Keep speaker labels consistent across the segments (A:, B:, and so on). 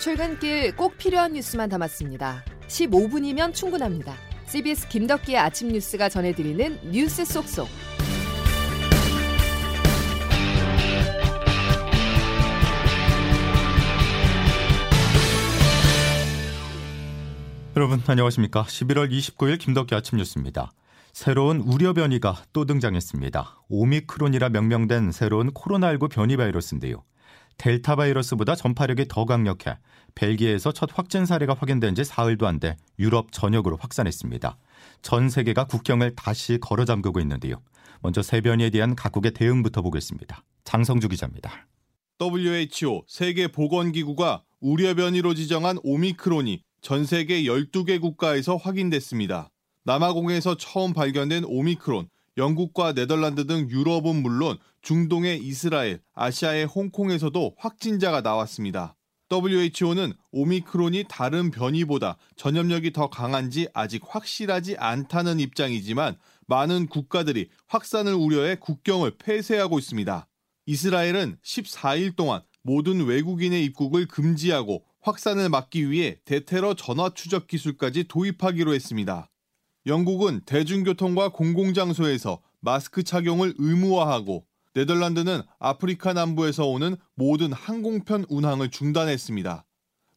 A: 출근길 꼭 필요한 뉴스만 담았습니다. 15분이면 충분합니다. CBS 김덕기의 아침 뉴스가 전해드리는 뉴스 속속.
B: 여러분 안녕하십니까? 11월 29일 김덕기 아침 뉴스입니다. 새로운 우려 변이가 또 등장했습니다. 오미크론이라 명명된 새로운 코로나19 변이 바이러스인데요. 델타 바이러스보다 전파력이 더 강력해 벨기에에서 첫 확진 사례가 확인된 지 사흘도 안 돼 유럽 전역으로 확산했습니다. 전 세계가 국경을 다시 걸어 잠그고 있는데요. 먼저 새 변이에 대한 각국의 대응부터 보겠습니다. 장성주 기자입니다.
C: WHO 세계 보건기구가 우려 변이로 지정한 오미크론이 전 세계 12개 국가에서 확인됐습니다. 남아공에서 처음 발견된 오미크론, 영국과 네덜란드 등 유럽은 물론 중동의 이스라엘, 아시아의 홍콩에서도 확진자가 나왔습니다. WHO는 오미크론이 다른 변이보다 전염력이 더 강한지 아직 확실하지 않다는 입장이지만 많은 국가들이 확산을 우려해 국경을 폐쇄하고 있습니다. 이스라엘은 14일 동안 모든 외국인의 입국을 금지하고 확산을 막기 위해 대테러 전화 추적 기술까지 도입하기로 했습니다. 영국은 대중교통과 공공장소에서 마스크 착용을 의무화하고 네덜란드는 아프리카 남부에서 오는 모든 항공편 운항을 중단했습니다.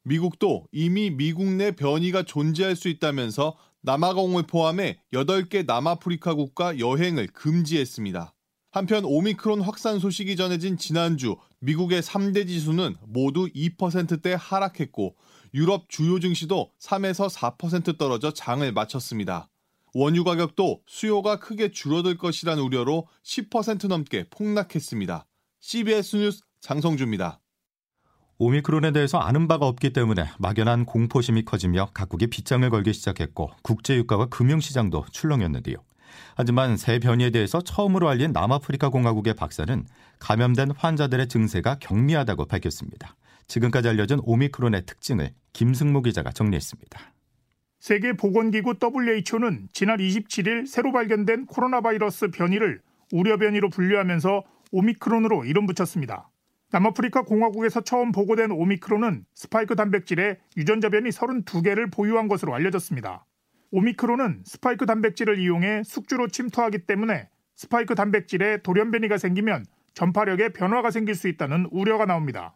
C: 미국도 이미 미국 내 변이가 존재할 수 있다면서 남아공을 포함해 8개 남아프리카 국가 여행을 금지했습니다. 한편 오미크론 확산 소식이 전해진 지난주 미국의 3대 지수는 모두 2%대 하락했고 유럽 주요 증시도 3에서 4% 떨어져 장을 마쳤습니다. 원유 가격도 수요가 크게 줄어들 것이란 우려로 10% 넘게 폭락했습니다. CBS 뉴스 장성주입니다.
B: 오미크론에 대해서 아는 바가 없기 때문에 막연한 공포심이 커지며 각국이 빗장을 걸기 시작했고 국제 유가와 금융 시장도 출렁였는데요. 하지만 새 변이에 대해서 처음으로 알린 남아프리카 공화국의 박사는 감염된 환자들의 증세가 경미하다고 밝혔습니다. 지금까지 알려진 오미크론의 특징을 김승모 기자가 정리했습니다.
D: 세계보건기구 WHO는 지난 27일 새로 발견된 코로나 바이러스 변이를 우려 변이로 분류하면서 오미크론으로 이름 붙였습니다. 남아프리카 공화국에서 처음 보고된 오미크론은 스파이크 단백질의 유전자 변이 32개를 보유한 것으로 알려졌습니다. 오미크론은 스파이크 단백질을 이용해 숙주로 침투하기 때문에 스파이크 단백질에 돌연 변이가 생기면 전파력에 변화가 생길 수 있다는 우려가 나옵니다.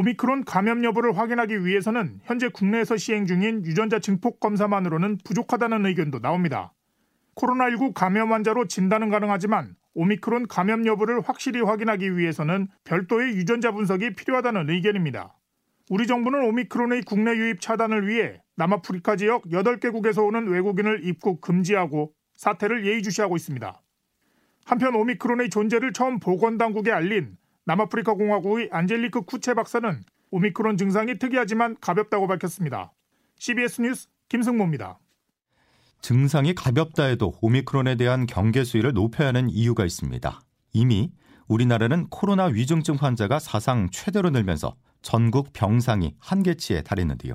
D: 오미크론 감염 여부를 확인하기 위해서는 현재 국내에서 시행 중인 유전자 증폭 검사만으로는 부족하다는 의견도 나옵니다. 코로나19 감염 환자로 진단은 가능하지만 오미크론 감염 여부를 확실히 확인하기 위해서는 별도의 유전자 분석이 필요하다는 의견입니다. 우리 정부는 오미크론의 국내 유입 차단을 위해 남아프리카 지역 8개국에서 오는 외국인을 입국 금지하고 사태를 예의주시하고 있습니다. 한편 오미크론의 존재를 처음 보건당국에 알린 남아프리카 공화국의 안젤리크 쿠체 박사는 오미크론 증상이 특이하지만 가볍다고 밝혔습니다. CBS 뉴스 김승모입니다.
B: 증상이 가볍다 해도 오미크론에 대한 경계 수위를 높여야 하는 이유가 있습니다. 이미 우리나라는 코로나 위중증 환자가 사상 최대로 늘면서 전국 병상이 한계치에 달했는데요.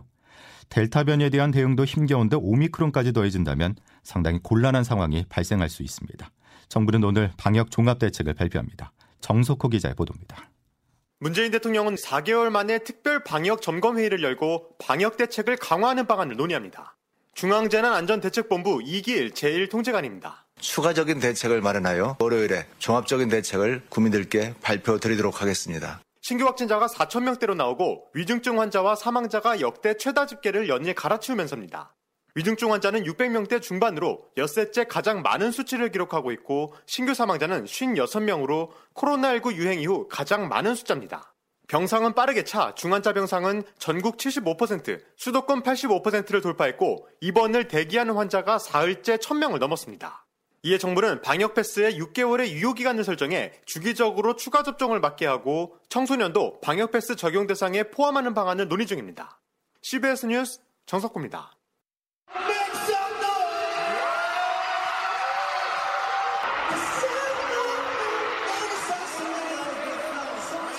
B: 델타 변이에 대한 대응도 힘겨운데 오미크론까지 더해진다면 상당히 곤란한 상황이 발생할 수 있습니다. 정부는 오늘 방역 종합 대책을 발표합니다. 정석호 기자의 보도입니다.
E: 문재인 대통령은 4개월 만에 특별 방역 점검 회의를 열고 방역 대책을 강화하는 방안을 논의합니다. 중앙재난안전대책본부 이기일 제1통제관입니다.
F: 추가적인 대책을 마련하여 월요일에 종합적인 대책을 국민들께 발표드리도록 하겠습니다.
E: 신규 확진자가 4천 명대로 나오고 위중증 환자와 사망자가 역대 최다 집계를 연일 갈아치우면서입니다. 위중증 환자는 600명대 중반으로 엿새째 가장 많은 수치를 기록하고 있고 신규 사망자는 56명으로 코로나19 유행 이후 가장 많은 숫자입니다. 병상은 빠르게 차 중환자 병상은 전국 75%, 수도권 85%를 돌파했고 입원을 대기하는 환자가 사흘째 1000명을 넘었습니다. 이에 정부는 방역 패스에 6개월의 유효 기간을 설정해 주기적으로 추가 접종을 받게 하고 청소년도 방역 패스 적용 대상에 포함하는 방안을 논의 중입니다. CBS 뉴스 정석구입니다.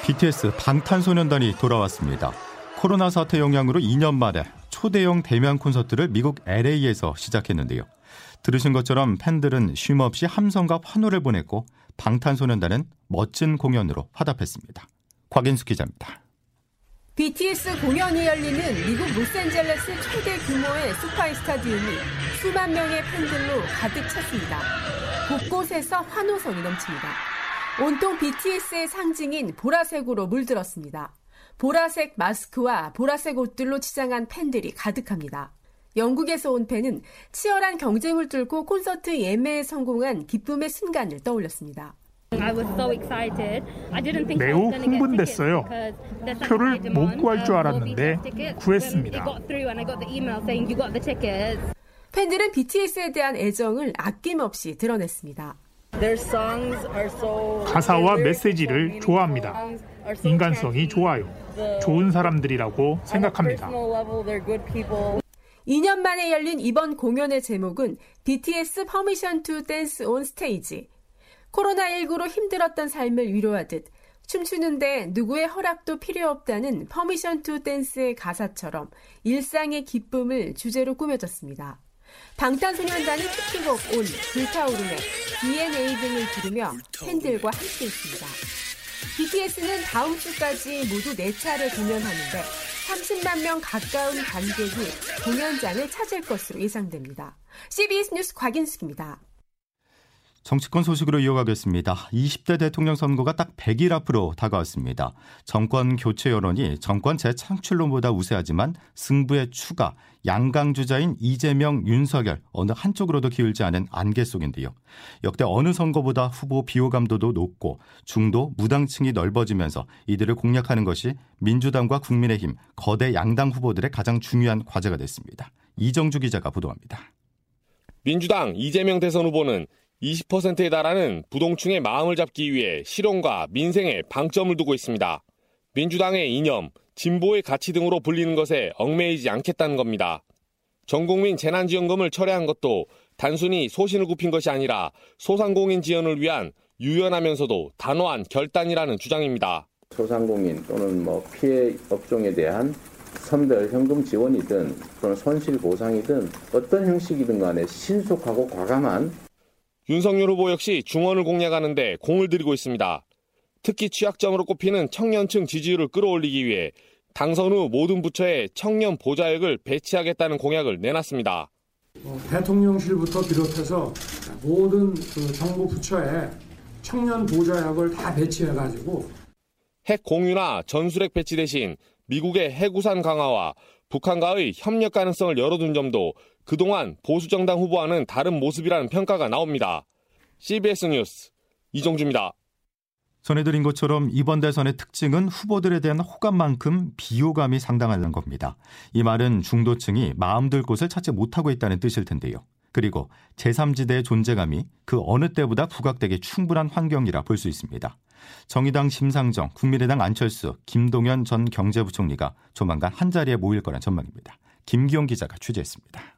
B: BTS 방탄소년단이 돌아왔습니다. 코로나 사태 영향으로 2년 만에 초대형 대면 콘서트를 미국 LA에서 시작했는데요. 들으신 것처럼 팬들은 쉼 없이 함성과 환호를 보냈고 방탄소년단은 멋진 공연으로 화답했습니다. 곽인수 기자입니다.
G: BTS 공연이 열리는 미국 로스앤젤레스 최대 규모의 SoFi 스타디움이 수만 명의 팬들로 가득 찼습니다. 곳곳에서 환호성이 넘칩니다. 온통 BTS의 상징인 보라색으로 물들었습니다. 보라색 마스크와 보라색 옷들로 치장한 팬들이 가득합니다. 영국에서 온 팬은 치열한 경쟁을 뚫고 콘서트 예매에 성공한 기쁨의 순간을 떠올렸습니다.
D: 매우 흥분됐어요. 표를 못 구할 줄 알았는데 구했습니다.
G: 팬들은 BTS에 대한 애정을 아낌없이 드러냈습니다.
D: 가사와 메시지를 좋아합니다. 인간성이 좋아요. 좋은 사람들이라고 생각합니다.
G: 2년 만에 열린 이번 공연의 제목은 BTS Permission to Dance on Stage. 코로나19로 힘들었던 삶을 위로하듯 춤추는데 누구의 허락도 필요 없다는 Permission to Dance의 가사처럼 일상의 기쁨을 주제로 꾸며졌습니다. 방탄소년단이 히트곡 온, 불타오르네, DNA 등을 부르며 팬들과 함께 있습니다. BTS는 다음 주까지 모두 4차례 공연하는데 30만 명 가까운 관객이 공연장을 찾을 것으로 예상됩니다. CBS 뉴스 곽인숙입니다.
B: 정치권 소식으로 이어가겠습니다. 20대 대통령 선거가 딱 100일 앞으로 다가왔습니다. 정권 교체 여론이 정권 재창출론보다 우세하지만 승부의 추가, 양강주자인 이재명, 윤석열 어느 한쪽으로도 기울지 않은 안개 속인데요. 역대 어느 선거보다 후보 비호감도도 높고 중도 무당층이 넓어지면서 이들을 공략하는 것이 민주당과 국민의힘 거대 양당 후보들의 가장 중요한 과제가 됐습니다. 이정주 기자가 보도합니다.
H: 민주당 이재명 대선 후보는 20%에 달하는 부동층의 마음을 잡기 위해 실용과 민생에 방점을 두고 있습니다. 민주당의 이념, 진보의 가치 등으로 불리는 것에 얽매이지 않겠다는 겁니다. 전국민 재난지원금을 철회한 것도 단순히 소신을 굽힌 것이 아니라 소상공인 지원을 위한 유연하면서도 단호한 결단이라는 주장입니다.
I: 소상공인 또는 뭐 피해 업종에 대한 선별 현금 지원이든 또는 손실 보상이든 어떤 형식이든 간에 신속하고 과감한
H: 윤석열 후보 역시 중원을 공략하는데 공을 들이고 있습니다. 특히 취약점으로 꼽히는 청년층 지지율을 끌어올리기 위해 당선 후 모든 부처에 청년 보좌역을 배치하겠다는 공약을 내놨습니다.
J: 어, 대통령실부터 비롯해서 모든 그 정부 부처에 청년 보좌역을 다 배치해가지고
H: 핵 공유나 전술핵 배치 대신 미국의 해구산 강화와 북한과의 협력 가능성을 열어둔 점도 그동안 보수정당 후보와는 다른 모습이라는 평가가 나옵니다. CBS 뉴스 이종주입니다.
B: 전해드린 것처럼 이번 대선의 특징은 후보들에 대한 호감만큼 비호감이 상당하는 겁니다. 이 말은 중도층이 마음들 곳을 찾지 못하고 있다는 뜻일 텐데요. 그리고 제3지대의 존재감이 그 어느 때보다 부각되기 충분한 환경이라 볼 수 있습니다. 정의당 심상정, 국민의당 안철수, 김동연 전 경제부총리가 조만간 한자리에 모일 거란 전망입니다. 김기용 기자가 취재했습니다.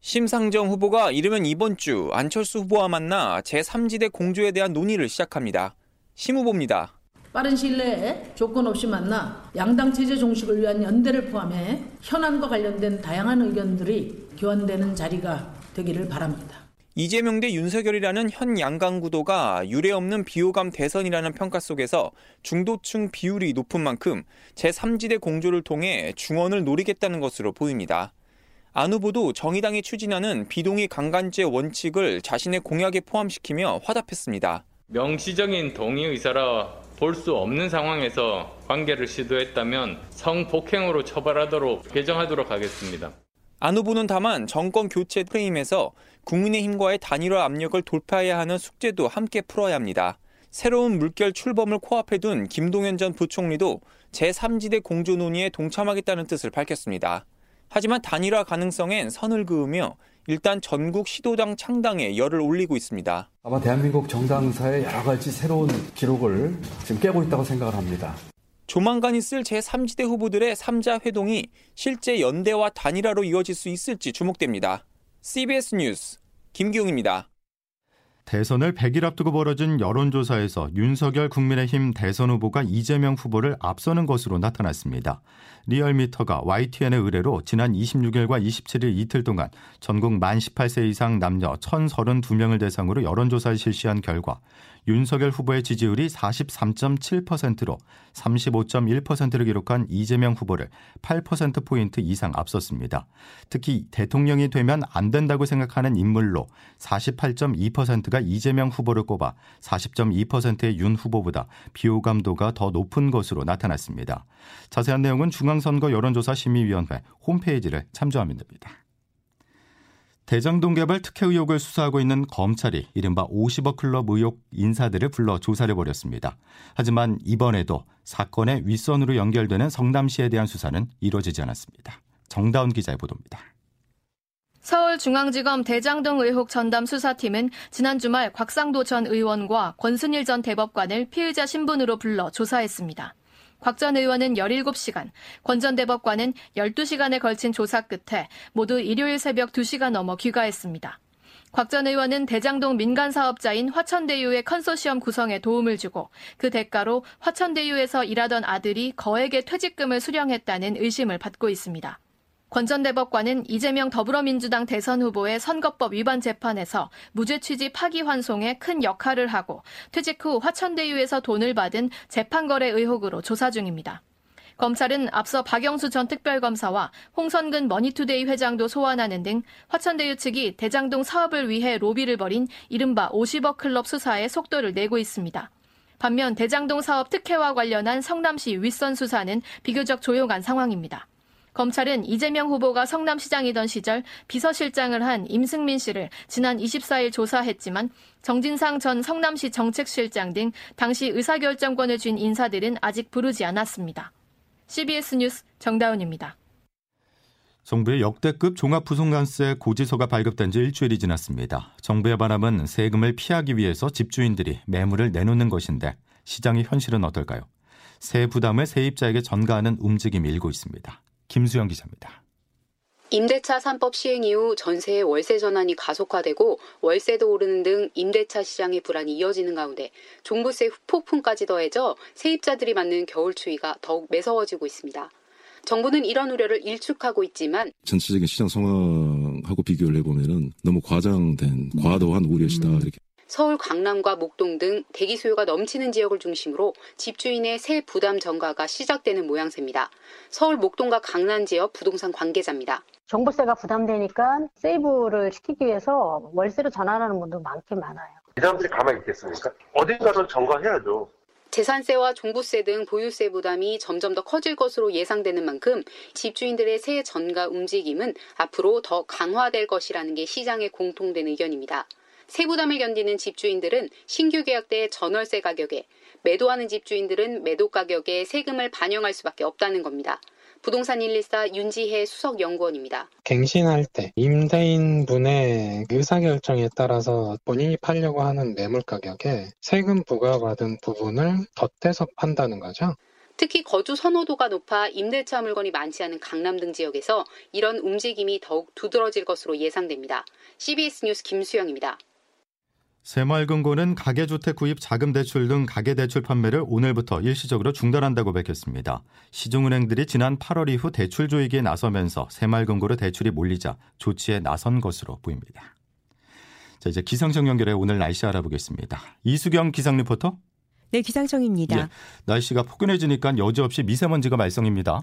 K: 심상정 후보가 이르면 이번 주 안철수 후보와 만나 제3지대 공조에 대한 논의를 시작합니다. 심 후보입니다.
L: 빠른 시일 내에 조건 없이 만나 양당 체제 종식을 위한 연대를 포함해 현안과 관련된 다양한 의견들이 교환되는 자리가 되기를 바랍니다.
K: 이재명 대 윤석열이라는 현 양강 구도가 유례 없는 비호감 대선이라는 평가 속에서 중도층 비율이 높은 만큼 제3지대 공조를 통해 중원을 노리겠다는 것으로 보입니다. 안 후보도 정의당이 추진하는 비동의 강간제 원칙을 자신의 공약에 포함시키며 화답했습니다.
M: 명시적인 동의 의사라 볼 수 없는 상황에서 관계를 시도했다면 성폭행으로 처벌하도록 개정하도록 하겠습니다.
K: 안 후보는 다만 정권 교체 프레임에서 국민의힘과의 단일화 압력을 돌파해야 하는 숙제도 함께 풀어야 합니다. 새로운 물결 출범을 코앞에 둔 김동연 전 부총리도 제3지대 공조 논의에 동참하겠다는 뜻을 밝혔습니다. 하지만 단일화 가능성엔 선을 그으며 일단 전국 시도당 창당에 열을 올리고 있습니다.
N: 아마 대한민국 정당사의 여러 가지 새로운 기록을 지금 깨고 있다고 생각을 합니다.
K: 조만간 있을 제3지대 후보들의 3자 회동이 실제 연대와 단일화로 이어질 수 있을지 주목됩니다. CBS 뉴스 김기웅입니다.
B: 대선을 100일 앞두고 벌어진 여론조사에서 윤석열 국민의힘 대선 후보가 이재명 후보를 앞서는 것으로 나타났습니다. 리얼미터가 YTN의 의뢰로 지난 26일과 27일 이틀 동안 전국 만 18세 이상 남녀 1,032명을 대상으로 여론조사를 실시한 결과 윤석열 후보의 지지율이 43.7%로 35.1%를 기록한 이재명 후보를 8%포인트 이상 앞섰습니다. 특히 대통령이 되면 안 된다고 생각하는 인물로 48.2%가 이재명 후보를 꼽아 40.2%의 윤 후보보다 비호감도가 더 높은 것으로 나타났습니다. 자세한 내용은 중앙선거 여론조사 심의위원회 홈페이지를 참조하면 됩니다. 대장동 개발 특혜 의혹을 수사하고 있는 검찰이 이른바 50억 클럽 의혹 인사들을 불러 조사를 벌였습니다. 하지만 이번에도 사건의 윗선으로 연결되는 성남시에 대한 수사는 이루어지지 않았습니다. 정다운 기자의 보도입니다.
O: 서울중앙지검 대장동 의혹 전담 수사팀은 지난 주말 곽상도 전 의원과 권순일 전 대법관을 피의자 신분으로 불러 조사했습니다. 곽 전 의원은 17시간, 권 전 대법관은 12시간에 걸친 조사 끝에 모두 일요일 새벽 2시가 넘어 귀가했습니다. 곽 전 의원은 대장동 민간 사업자인 화천대유의 컨소시엄 구성에 도움을 주고 그 대가로 화천대유에서 일하던 아들이 거액의 퇴직금을 수령했다는 의심을 받고 있습니다. 권 전 대법관은 이재명 더불어민주당 대선 후보의 선거법 위반 재판에서 무죄 취지 파기환송에 큰 역할을 하고 퇴직 후 화천대유에서 돈을 받은 재판거래 의혹으로 조사 중입니다. 검찰은 앞서 박영수 전 특별검사와 홍선근 머니투데이 회장도 소환하는 등 화천대유 측이 대장동 사업을 위해 로비를 벌인 이른바 50억 클럽 수사에 속도를 내고 있습니다. 반면 대장동 사업 특혜와 관련한 성남시 윗선 수사는 비교적 조용한 상황입니다. 검찰은 이재명 후보가 성남시장이던 시절 비서실장을 한 임승민 씨를 지난 24일 조사했지만 정진상 전 성남시 정책실장 등 당시 의사결정권을 쥔 인사들은 아직 부르지 않았습니다. CBS 뉴스 정다운입니다.
B: 정부의 역대급 종합부동산세 고지서가 발급된 지 일주일이 지났습니다. 정부의 바람은 세금을 피하기 위해서 집주인들이 매물을 내놓는 것인데 시장의 현실은 어떨까요? 세 부담을 세입자에게 전가하는 움직임이 일고 있습니다. 김수영 기자입니다.
P: 임대차 3법 시행 이후 전세의 월세 전환이 가속화되고 월세도 오르는 등 임대차 시장의 불안이 이어지는 가운데 종부세 폭풍까지 더해져 세입자들이 맞는 겨울 추위가 더욱 매서워지고 있습니다. 정부는 이런 우려를 일축하고 있지만
Q: 전체적인 시장 상황하고 비교를 해보면 너무 과장된 과도한 우려시다 음. 이렇게
P: 서울 강남과 목동 등 대기 수요가 넘치는 지역을 중심으로 집주인의 세 부담 전가가 시작되는 모양새입니다. 서울 목동과 강남 지역 부동산 관계자입니다.
R: 종부세가 부담되니까 세이브를 시키기 위해서 월세로 전환하는 분도 많긴 많아요.
S: 이 사람들이 가만히 있겠습니까? 어딘가는 전가해야죠.
P: 재산세와 종부세 등 보유세 부담이 점점 더 커질 것으로 예상되는 만큼 집주인들의 세 전가 움직임은 앞으로 더 강화될 것이라는 게 시장의 공통된 의견입니다. 세부담을 견디는 집주인들은 신규 계약 때 전월세 가격에 매도하는 집주인들은 매도 가격에 세금을 반영할 수밖에 없다는 겁니다. 부동산 114 윤지혜 수석 연구원입니다.
T: 갱신할 때 임대인 분의 의사결정에 따라서 본인이 팔려고 하는 매물 가격에 세금 부과받은 부분을 덧대서 판다는 거죠.
P: 특히 거주 선호도가 높아 임대차 물건이 많지 않은 강남 등 지역에서 이런 움직임이 더욱 두드러질 것으로 예상됩니다. CBS 뉴스 김수영입니다.
B: 새마을금고는 가계주택 구입 자금 대출 등 가계대출 판매를 오늘부터 일시적으로 중단한다고 밝혔습니다. 시중은행들이 지난 8월 이후 대출 조이기에 나서면서 새마을금고로 대출이 몰리자 조치에 나선 것으로 보입니다. 자, 이제 기상청 연결해 오늘 날씨 알아보겠습니다. 이수경 기상 리포터.
U: 네, 기상청입니다. 예,
B: 날씨가 포근해지니까 여지없이 미세먼지가 말썽입니다.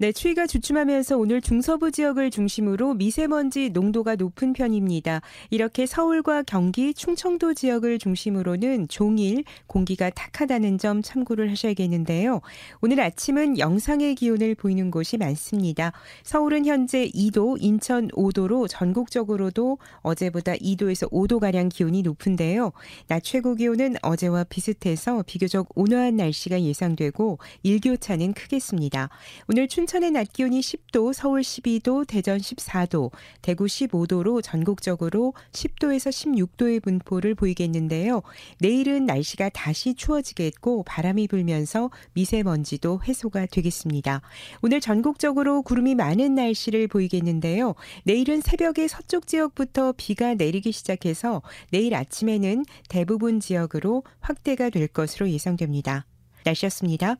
U: 네, 추위가 주춤하면서 오늘 중서부 지역을 중심으로 미세먼지 농도가 높은 편입니다. 이렇게 서울과 경기, 충청도 지역을 중심으로는 종일 공기가 탁하다는 점 참고를 하셔야겠는데요. 오늘 아침은 영상의 기온을 보이는 곳이 많습니다. 서울은 현재 2도, 인천 5도로 전국적으로도 어제보다 2도에서 5도가량 기온이 높은데요. 낮 최고 기온은 어제와 비슷해서 비교적 온화한 날씨가 예상되고 일교차는 크겠습니다. 오늘 춘 춘천의 낮 기온이 10도, 서울 12도, 대전 14도, 대구 15도로 전국적으로 10도에서 16도의 분포를 보이겠는데요. 내일은 날씨가 다시 추워지겠고 바람이 불면서 미세먼지도 해소가 되겠습니다. 오늘 전국적으로 구름이 많은 날씨를 보이겠는데요. 내일은 새벽에 서쪽 지역부터 비가 내리기 시작해서 내일 아침에는 대부분 지역으로 확대가 될 것으로 예상됩니다. 날씨였습니다.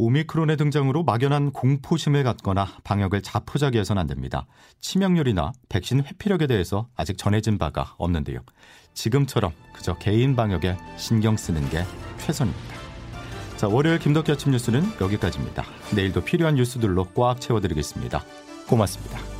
B: 오미크론의 등장으로 막연한 공포심을 갖거나 방역을 자포자기 해서는 안 됩니다. 치명률이나 백신 회피력에 대해서 아직 전해진 바가 없는데요. 지금처럼 그저 개인 방역에 신경 쓰는 게 최선입니다. 자, 월요일 김덕기 아침 뉴스는 여기까지입니다. 내일도 필요한 뉴스들로 꽉 채워드리겠습니다. 고맙습니다.